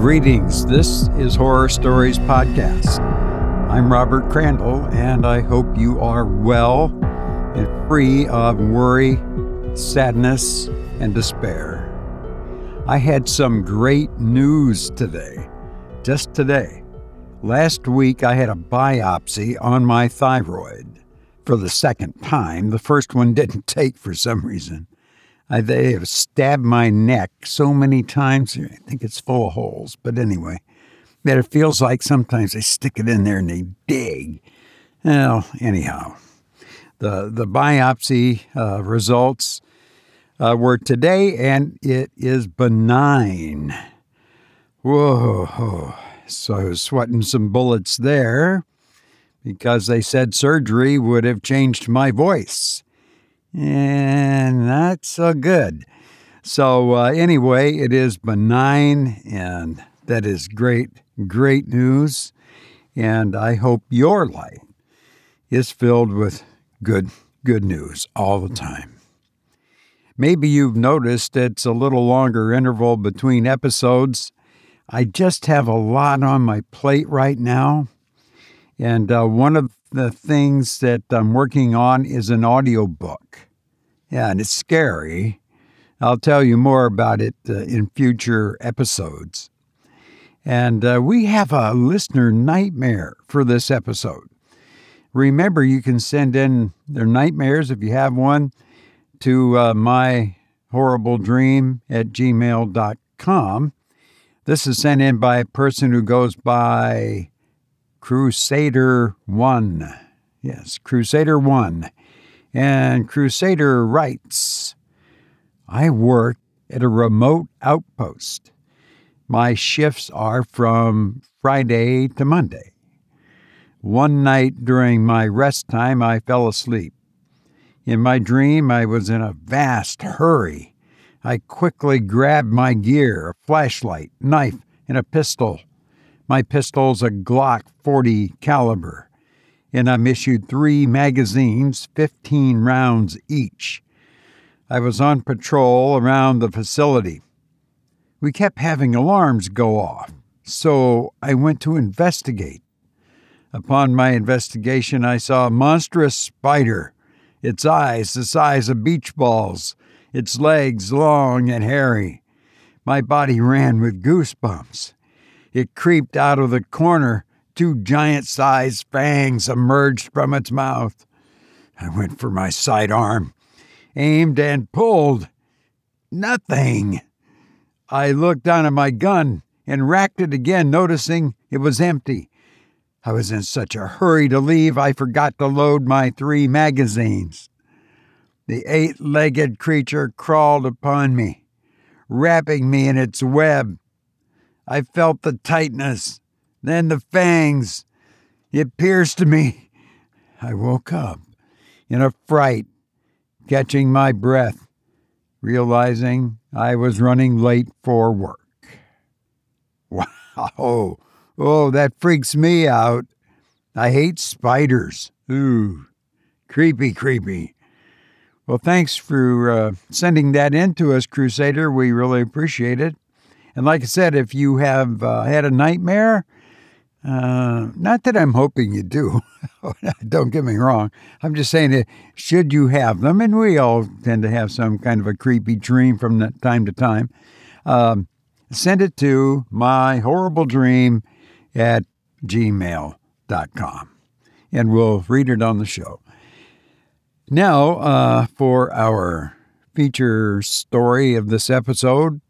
Greetings. This is Horror Stories Podcast. I'm Robert Crandall, and I hope you are well and free of worry, sadness, and despair. I had some great news today, just today. Last week, I had a biopsy on my thyroid for the second time. The first one didn't take for some reason. I, they have stabbed my neck so many times. I think it's full of holes. But anyway, that it feels like sometimes they stick it in there and they dig. Well, anyhow, the the biopsy uh, results uh, were today, and it is benign. Whoa! So I was sweating some bullets there because they said surgery would have changed my voice and not so good. So, uh, anyway, it is benign, and that is great, great news. And I hope your life is filled with good, good news all the time. Maybe you've noticed it's a little longer interval between episodes. I just have a lot on my plate right now. And uh, one of the things that I'm working on is an audiobook. Yeah, and it's scary. I'll tell you more about it uh, in future episodes. And uh, we have a listener nightmare for this episode. Remember, you can send in their nightmares if you have one to uh, my horrible dream at gmail.com. This is sent in by a person who goes by Crusader One. Yes, Crusader One. And Crusader writes I work at a remote outpost. My shifts are from Friday to Monday. One night during my rest time, I fell asleep. In my dream, I was in a vast hurry. I quickly grabbed my gear a flashlight, knife, and a pistol. My pistol's a Glock 40 caliber, and I'm issued three magazines, 15 rounds each. I was on patrol around the facility. We kept having alarms go off, so I went to investigate. Upon my investigation, I saw a monstrous spider, its eyes the size of beach balls, its legs long and hairy. My body ran with goosebumps. It creeped out of the corner. Two giant sized fangs emerged from its mouth. I went for my sidearm, aimed and pulled. Nothing. I looked down at my gun and racked it again, noticing it was empty. I was in such a hurry to leave, I forgot to load my three magazines. The eight legged creature crawled upon me, wrapping me in its web. I felt the tightness, then the fangs. It pierced me. I woke up in a fright, catching my breath, realizing I was running late for work. Wow. Oh, that freaks me out. I hate spiders. Ooh, creepy, creepy. Well, thanks for uh, sending that in to us, Crusader. We really appreciate it. And like I said, if you have uh, had a nightmare, uh, not that I'm hoping you do, don't get me wrong. I'm just saying that should you have them, and we all tend to have some kind of a creepy dream from time to time, um, send it to my horrible dream at gmail.com and we'll read it on the show. Now, uh, for our feature story of this episode,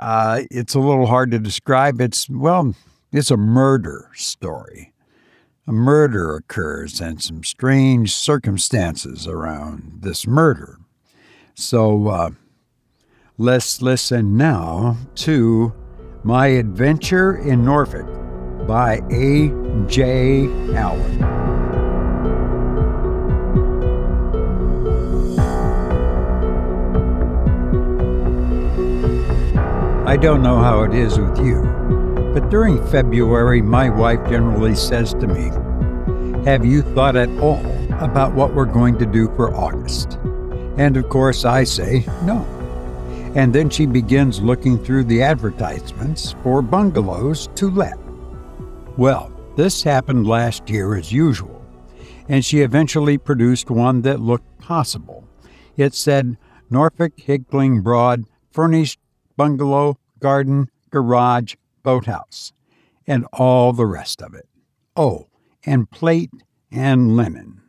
uh, it's a little hard to describe. It's, well, it's a murder story. A murder occurs and some strange circumstances around this murder. So uh, let's listen now to My Adventure in Norfolk by A.J. Alan. I don't know how it is with you, but during February, my wife generally says to me, Have you thought at all about what we're going to do for August? And of course, I say no. and then she begins looking through the advertisements for bungalows to let. Well, this happened last year as usual, and she eventually produced one that looked possible. It said Norfolk Hickling Broad furnished bungalow, garden, garage, boathouse, and all the rest of it. Oh, and plate and linen.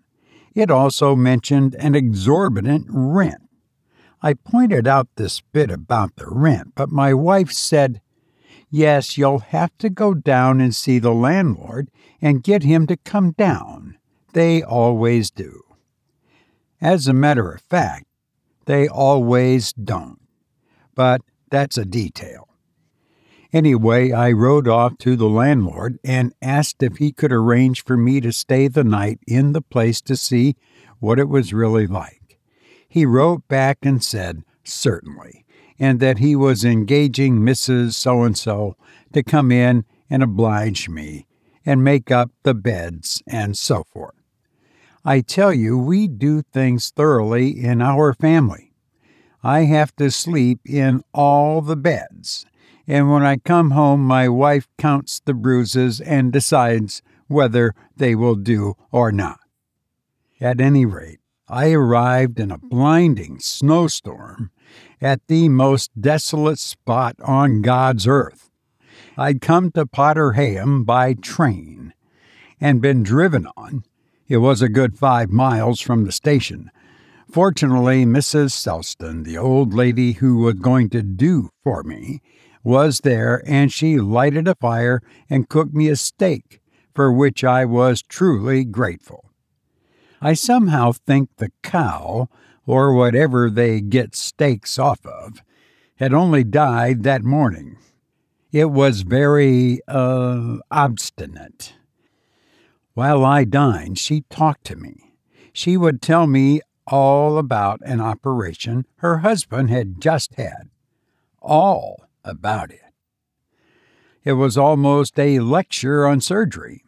It also mentioned an exorbitant rent. I pointed out this bit about the rent, but my wife said, Yes, you'll have to go down and see the landlord and get him to come down. They always do. As a matter of fact, they always don't. But that's a detail. Anyway, I rode off to the landlord and asked if he could arrange for me to stay the night in the place to see what it was really like. He wrote back and said, certainly, and that he was engaging Mrs. So and so to come in and oblige me and make up the beds and so forth. I tell you, we do things thoroughly in our family. I have to sleep in all the beds and when I come home, my wife counts the bruises and decides whether they will do or not. At any rate, I arrived in a blinding snowstorm at the most desolate spot on God's earth. I'd come to Potter Heigham by train and been driven on. It was a good five miles from the station. Fortunately, Mrs. Selston, the old lady who was going to do for me, was there, and she lighted a fire and cooked me a steak, for which I was truly grateful. I somehow think the cow, or whatever they get steaks off of, had only died that morning. It was very, uh, obstinate. While I dined, she talked to me. She would tell me all about an operation her husband had just had. All about it. It was almost a lecture on surgery.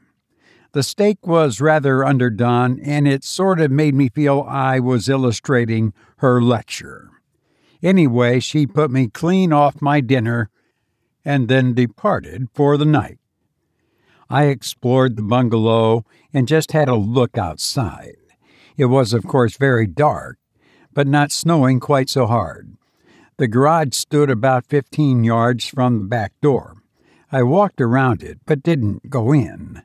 The steak was rather underdone, and it sort of made me feel I was illustrating her lecture. Anyway, she put me clean off my dinner and then departed for the night. I explored the bungalow and just had a look outside. It was, of course, very dark, but not snowing quite so hard. The garage stood about 15 yards from the back door. I walked around it, but didn't go in.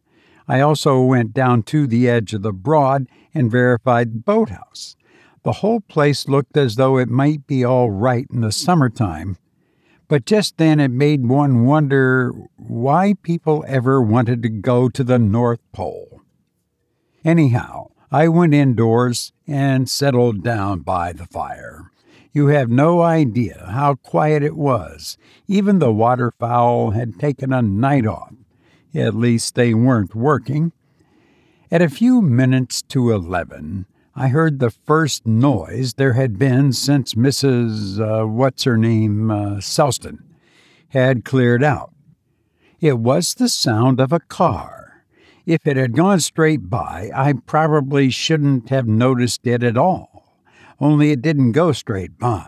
I also went down to the edge of the broad and verified the boathouse. The whole place looked as though it might be all right in the summertime, but just then it made one wonder why people ever wanted to go to the North Pole. Anyhow, I went indoors and settled down by the fire. You have no idea how quiet it was. Even the waterfowl had taken a night off. At least they weren't working. At a few minutes to eleven, I heard the first noise there had been since Mrs. Uh, what's her name, uh, Selston, had cleared out. It was the sound of a car. If it had gone straight by, I probably shouldn't have noticed it at all only it didn't go straight by.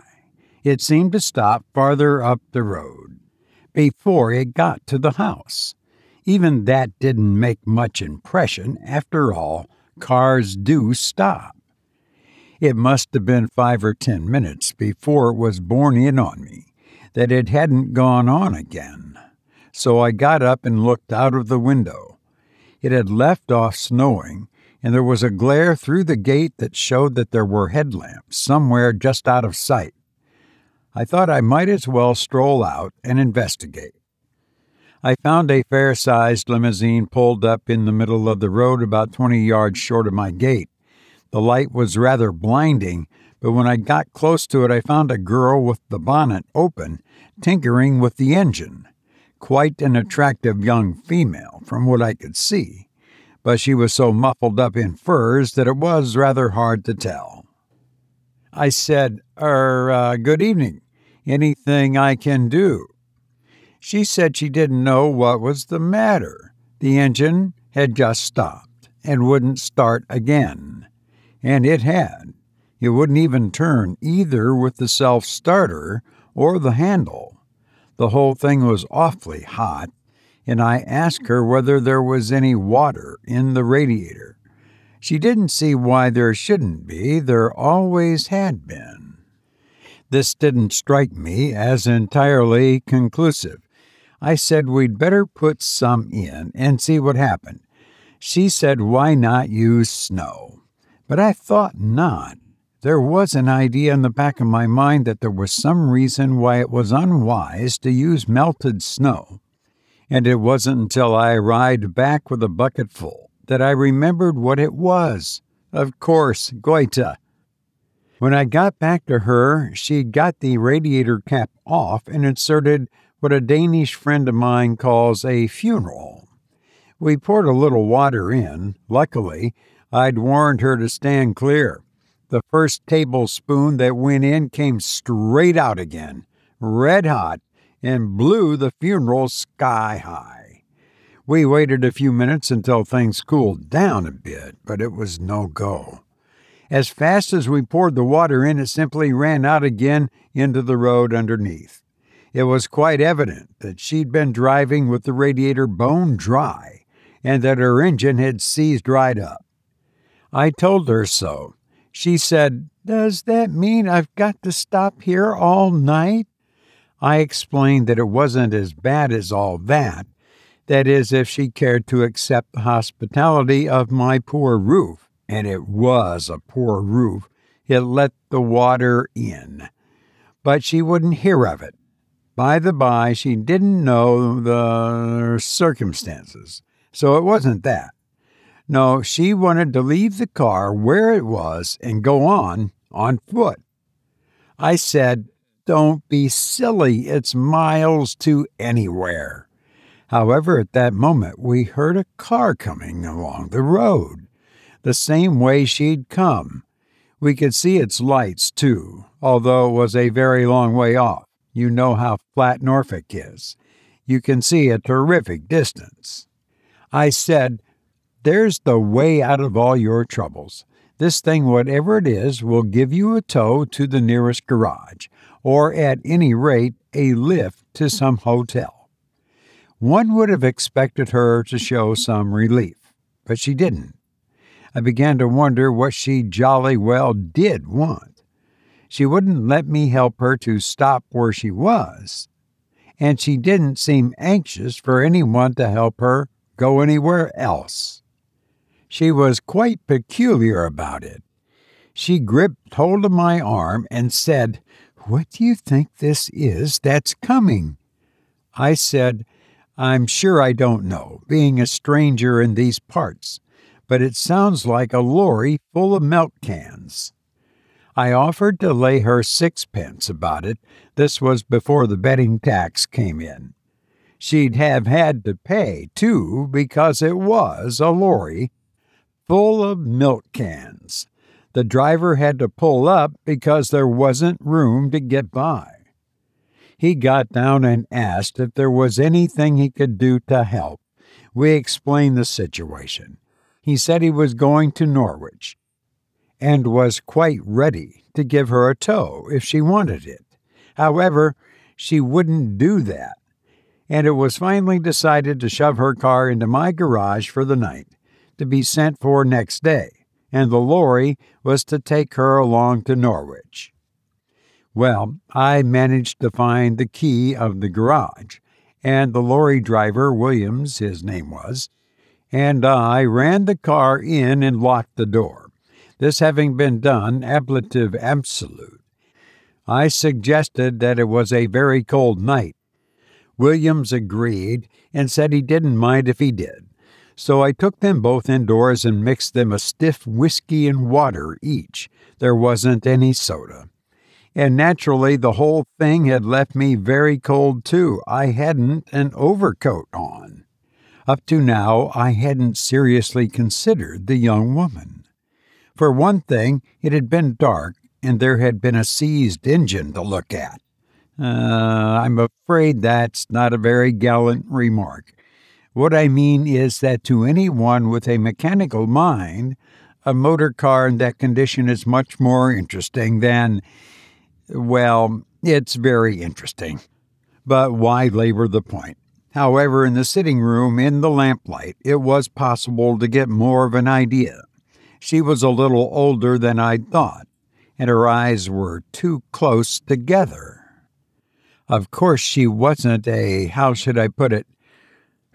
It seemed to stop farther up the road before it got to the house. Even that didn't make much impression. After all, cars do stop. It must have been five or ten minutes before it was borne in on me that it hadn't gone on again. So I got up and looked out of the window. It had left off snowing, and there was a glare through the gate that showed that there were headlamps somewhere just out of sight. I thought I might as well stroll out and investigate. I found a fair sized limousine pulled up in the middle of the road about 20 yards short of my gate. The light was rather blinding, but when I got close to it, I found a girl with the bonnet open, tinkering with the engine. Quite an attractive young female, from what I could see but she was so muffled up in furs that it was rather hard to tell. I said, Er, uh, good evening. Anything I can do? She said she didn't know what was the matter. The engine had just stopped and wouldn't start again. And it had. It wouldn't even turn either with the self starter or the handle. The whole thing was awfully hot, and I asked her whether there was any water in the radiator. She didn't see why there shouldn't be, there always had been. This didn't strike me as entirely conclusive. I said we'd better put some in and see what happened. She said, why not use snow? But I thought not. There was an idea in the back of my mind that there was some reason why it was unwise to use melted snow. And it wasn't until I arrived back with a bucketful that I remembered what it was. Of course, Goitre. When I got back to her, she'd got the radiator cap off and inserted what a Danish friend of mine calls a funeral. We poured a little water in. Luckily, I'd warned her to stand clear. The first tablespoon that went in came straight out again, red hot, and blew the funeral sky high. We waited a few minutes until things cooled down a bit, but it was no go. As fast as we poured the water in, it simply ran out again into the road underneath. It was quite evident that she'd been driving with the radiator bone dry and that her engine had seized right up. I told her so. She said, Does that mean I've got to stop here all night? I explained that it wasn't as bad as all that. That is, if she cared to accept the hospitality of my poor roof. And it was a poor roof. It let the water in. But she wouldn't hear of it. By the by, she didn't know the circumstances, so it wasn't that. No, she wanted to leave the car where it was and go on on foot. I said, Don't be silly, it's miles to anywhere. However, at that moment, we heard a car coming along the road, the same way she'd come. We could see its lights, too, although it was a very long way off. You know how flat Norfolk is. You can see a terrific distance. I said, There's the way out of all your troubles. This thing, whatever it is, will give you a tow to the nearest garage, or at any rate, a lift to some hotel. One would have expected her to show some relief, but she didn't. I began to wonder what she jolly well did want. She wouldn't let me help her to stop where she was, and she didn't seem anxious for anyone to help her go anywhere else. She was quite peculiar about it. She gripped hold of my arm and said, What do you think this is that's coming? I said, I'm sure I don't know, being a stranger in these parts, but it sounds like a lorry full of milk cans. I offered to lay her sixpence about it. This was before the betting tax came in. She'd have had to pay, too, because it was a lorry full of milk cans. The driver had to pull up because there wasn't room to get by. He got down and asked if there was anything he could do to help. We explained the situation. He said he was going to Norwich and was quite ready to give her a tow if she wanted it. However, she wouldn't do that, and it was finally decided to shove her car into my garage for the night, to be sent for next day, and the lorry was to take her along to Norwich. Well, I managed to find the key of the garage, and the lorry driver, Williams, his name was, and I ran the car in and locked the door. This having been done, ablative absolute, I suggested that it was a very cold night. Williams agreed and said he didn't mind if he did. So I took them both indoors and mixed them a stiff whiskey and water each. There wasn't any soda. And naturally, the whole thing had left me very cold, too. I hadn't an overcoat on. Up to now, I hadn't seriously considered the young woman. For one thing, it had been dark, and there had been a seized engine to look at. Uh, I'm afraid that's not a very gallant remark. What I mean is that to anyone with a mechanical mind, a motor car in that condition is much more interesting than, well, It's very interesting. But why labor the point? However, in the sitting room in the lamplight, it was possible to get more of an idea. She was a little older than I'd thought, and her eyes were too close together. Of course, she wasn't a, how should I put it?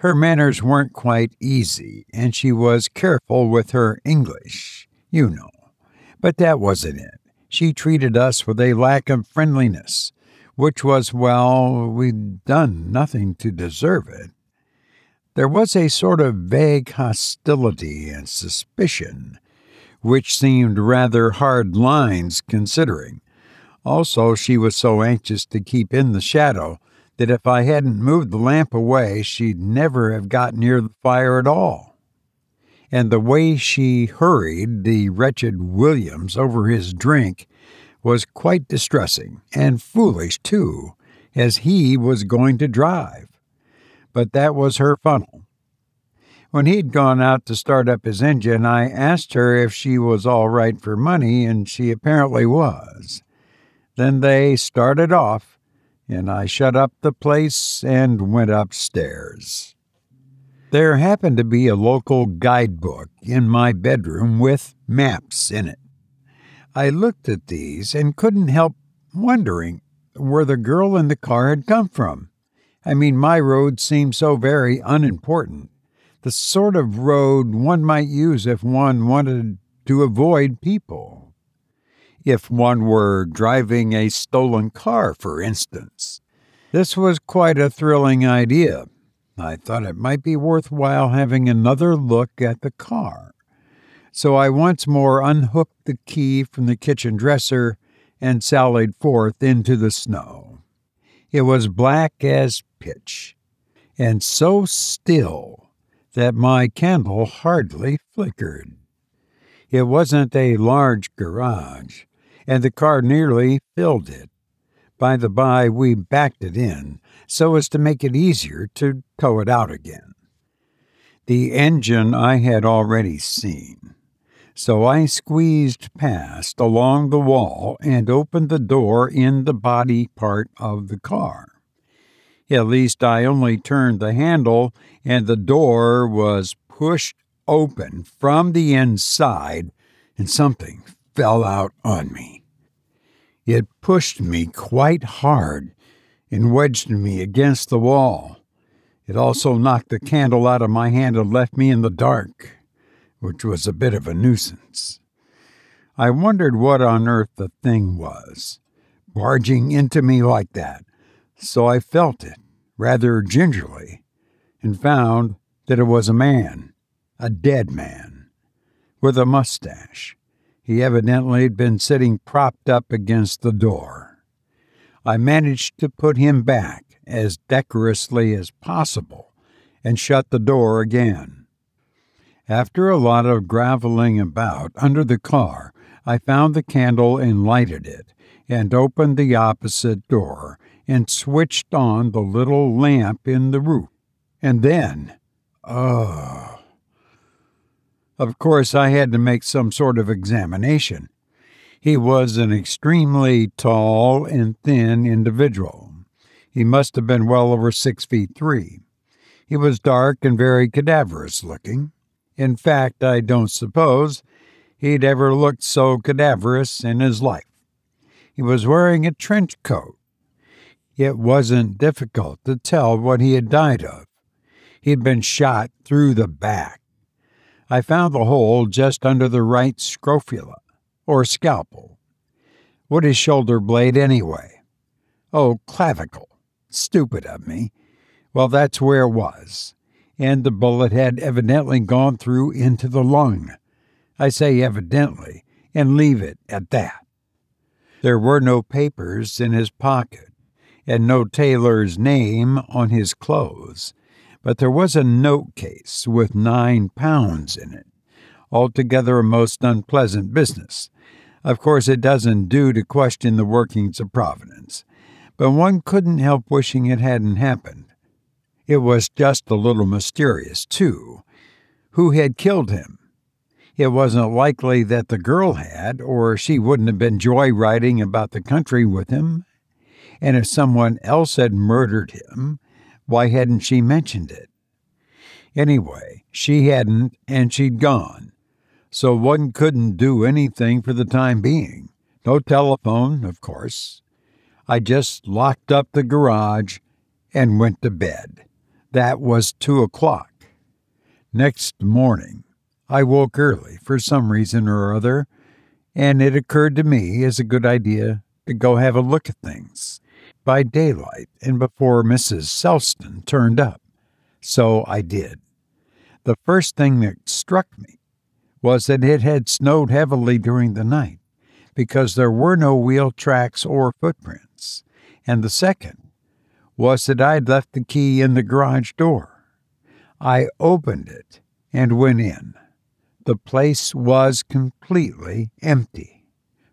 Her manners weren't quite easy, and she was careful with her English, you know. But that wasn't it. She treated us with a lack of friendliness, which was, well, we'd done nothing to deserve it. There was a sort of vague hostility and suspicion, which seemed rather hard lines considering. Also, she was so anxious to keep in the shadow that if I hadn't moved the lamp away, she'd never have got near the fire at all. And the way she hurried the wretched Williams over his drink was quite distressing, and foolish, too, as he was going to drive. But that was her funnel. When he'd gone out to start up his engine, I asked her if she was all right for money, and she apparently was. Then they started off, and I shut up the place and went upstairs. There happened to be a local guidebook in my bedroom with maps in it. I looked at these and couldn't help wondering where the girl in the car had come from. I mean, my road seemed so very unimportant. The sort of road one might use if one wanted to avoid people if one were driving a stolen car, for instance. This was quite a thrilling idea. I thought it might be worthwhile having another look at the car. So I once more unhooked the key from the kitchen dresser and sallied forth into the snow. It was black as pitch, and so still that my candle hardly flickered. It wasn't a large garage, and the car nearly filled it. By the by, we backed it in so as to make it easier to tow it out again. The engine I had already seen, so I squeezed past along the wall and opened the door in the body part of the car. At least I only turned the handle, and the door was pushed open from the inside, and something fell out on me. It pushed me quite hard and wedged me against the wall. It also knocked the candle out of my hand and left me in the dark, which was a bit of a nuisance. I wondered what on earth the thing was, barging into me like that, so I felt it rather gingerly and found that it was a man, a dead man, with a mustache. He evidently had been sitting propped up against the door. I managed to put him back as decorously as possible and shut the door again. After a lot of graveling about under the car, I found the candle and lighted it, and opened the opposite door and switched on the little lamp in the roof. And then, oh, of course, I had to make some sort of examination. He was an extremely tall and thin individual. He must have been well over six feet three. He was dark and very cadaverous looking. In fact, I don't suppose he'd ever looked so cadaverous in his life. He was wearing a trench coat. It wasn't difficult to tell what he had died of. He'd been shot through the back. I found the hole just under the right scrofula, or scalpel. What is shoulder blade anyway? Oh, clavicle. Stupid of me. Well, that's where it was. And the bullet had evidently gone through into the lung. I say evidently, and leave it at that. There were no papers in his pocket, and no tailor's name on his clothes but there was a note case with nine pounds in it. Altogether a most unpleasant business. Of course, it doesn't do to question the workings of Providence, but one couldn't help wishing it hadn't happened. It was just a little mysterious, too. Who had killed him? It wasn't likely that the girl had, or she wouldn't have been joyriding about the country with him. And if someone else had murdered him, why hadn't she mentioned it? Anyway, she hadn't, and she'd gone. So one couldn't do anything for the time being. No telephone, of course. I just locked up the garage and went to bed. That was two o'clock. Next morning, I woke early for some reason or other, and it occurred to me as a good idea to go have a look at things by daylight and before Mrs. Selston turned up. So I did. The first thing that struck me was that it had snowed heavily during the night because there were no wheel tracks or footprints. And the second was that I'd left the key in the garage door. I opened it and went in. The place was completely empty.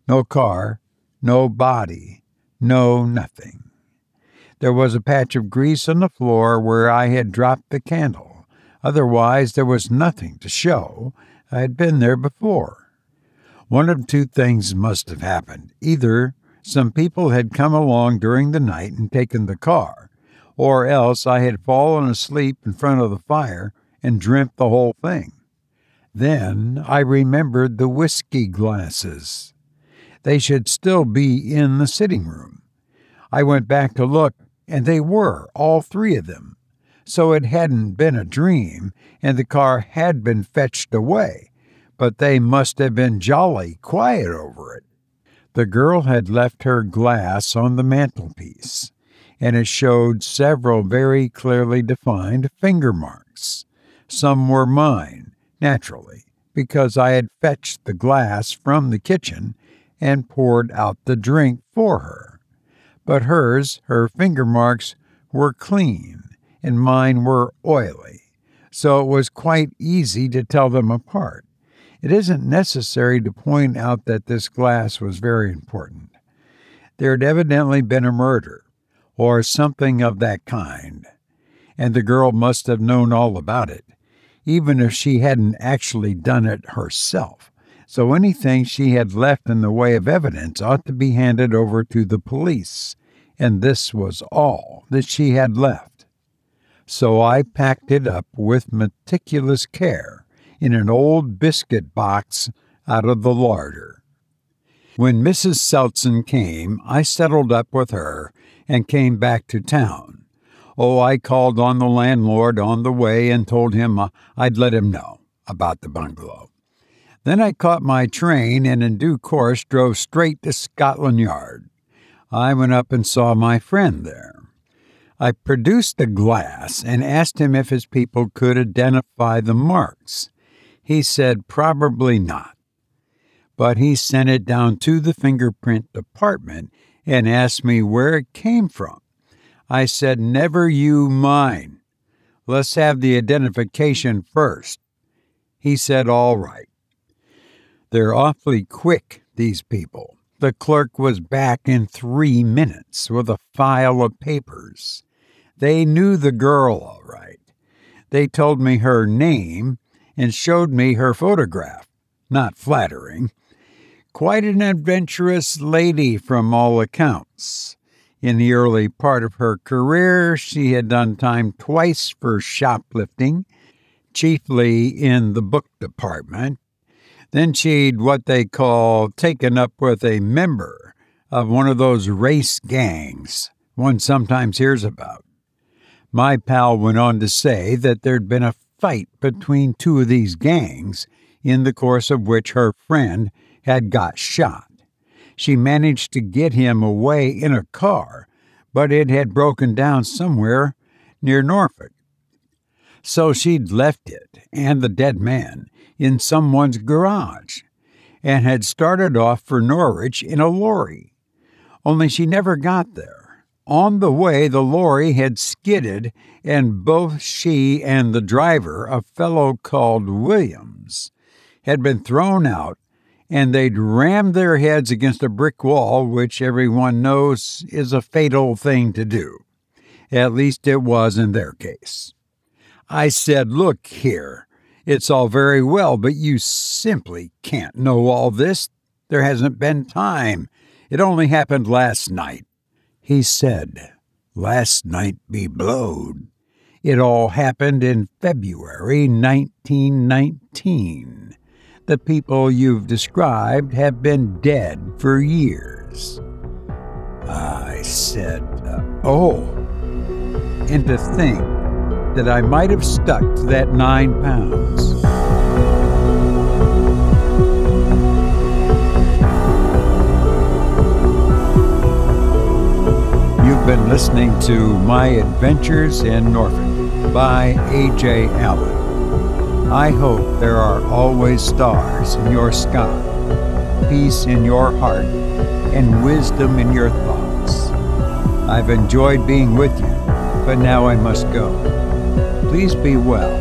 No car, no body, no nothing. There was a patch of grease on the floor where I had dropped the candle. Otherwise, there was nothing to show I had been there before. One of two things must have happened. Either some people had come along during the night and taken the car, or else I had fallen asleep in front of the fire and dreamt the whole thing. Then I remembered the whiskey glasses. They should still be in the sitting room. I went back to look, and they were, all three of them. So it hadn't been a dream, and the car had been fetched away but they must have been jolly quiet over it. The girl had left her glass on the mantelpiece, and it showed several very clearly defined finger marks. Some were mine, naturally, because I had fetched the glass from the kitchen and poured out the drink for her. But hers, her finger marks, were clean, and mine were oily, so it was quite easy to tell them apart. It isn't necessary to point out that this glass was very important. There had evidently been a murder, or something of that kind, and the girl must have known all about it, even if she hadn't actually done it herself. So anything she had left in the way of evidence ought to be handed over to the police, and this was all that she had left. So I packed it up with meticulous care in an old biscuit box out of the larder. When Mrs. Selston came, I settled up with her and came back to town. Oh, I called on the landlord on the way and told him uh, I'd let him know about the bungalow. Then I caught my train and in due course drove straight to Scotland Yard. I went up and saw my friend there. I produced the glass and asked him if his people could identify the marks. He said probably not. But he sent it down to the fingerprint department and asked me where it came from. I said, Never you mind. Let's have the identification first. He said, All right. They're awfully quick, these people. The clerk was back in three minutes with a file of papers. They knew the girl all right. They told me her name and showed me her photograph. Not flattering. Quite an adventurous lady from all accounts. In the early part of her career, she had done time twice for shoplifting, chiefly in the book department. Then she'd what they call taken up with a member of one of those race gangs one sometimes hears about. My pal went on to say that there'd been a fight between two of these gangs, in the course of which her friend had got shot. She managed to get him away in a car, but it had broken down somewhere near Norfolk. So she'd left it and the dead man in someone's garage and had started off for Norwich in a lorry. Only she never got there. On the way, the lorry had skidded, and both she and the driver, a fellow called Williams, had been thrown out, and they'd rammed their heads against a brick wall, which everyone knows is a fatal thing to do. At least it was in their case. I said, Look here, it's all very well, but you simply can't know all this. There hasn't been time. It only happened last night. He said, Last night be blowed. It all happened in February 1919. The people you've described have been dead for years. I said, uh, Oh, and to think that I might have stuck to that nine pounds. You've been listening to My Adventures in Norfolk by A.J. Alan. I hope there are always stars in your sky, peace in your heart, and wisdom in your thoughts. I've enjoyed being with you, but now I must go. Please be well,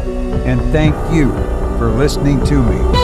and thank you for listening to me.